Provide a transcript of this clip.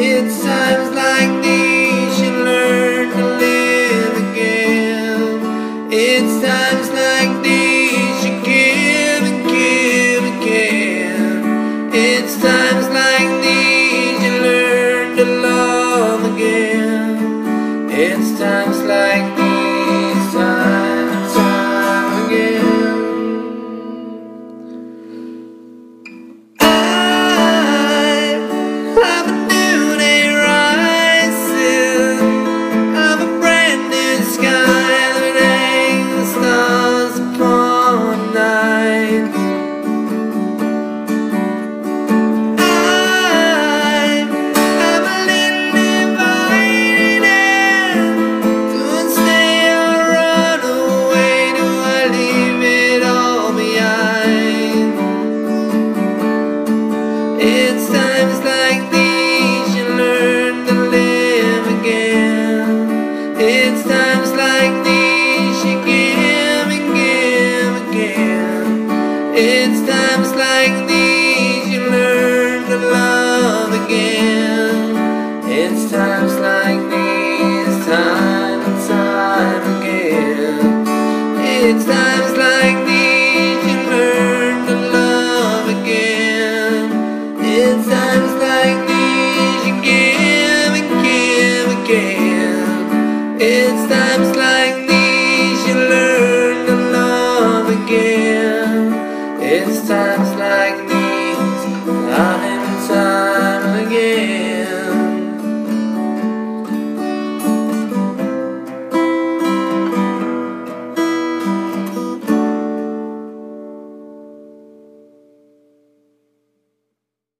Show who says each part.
Speaker 1: It's times like these. It's times like these you give and give again. It's times like these you learn to love again. It's times like It's times like these you learn to love again.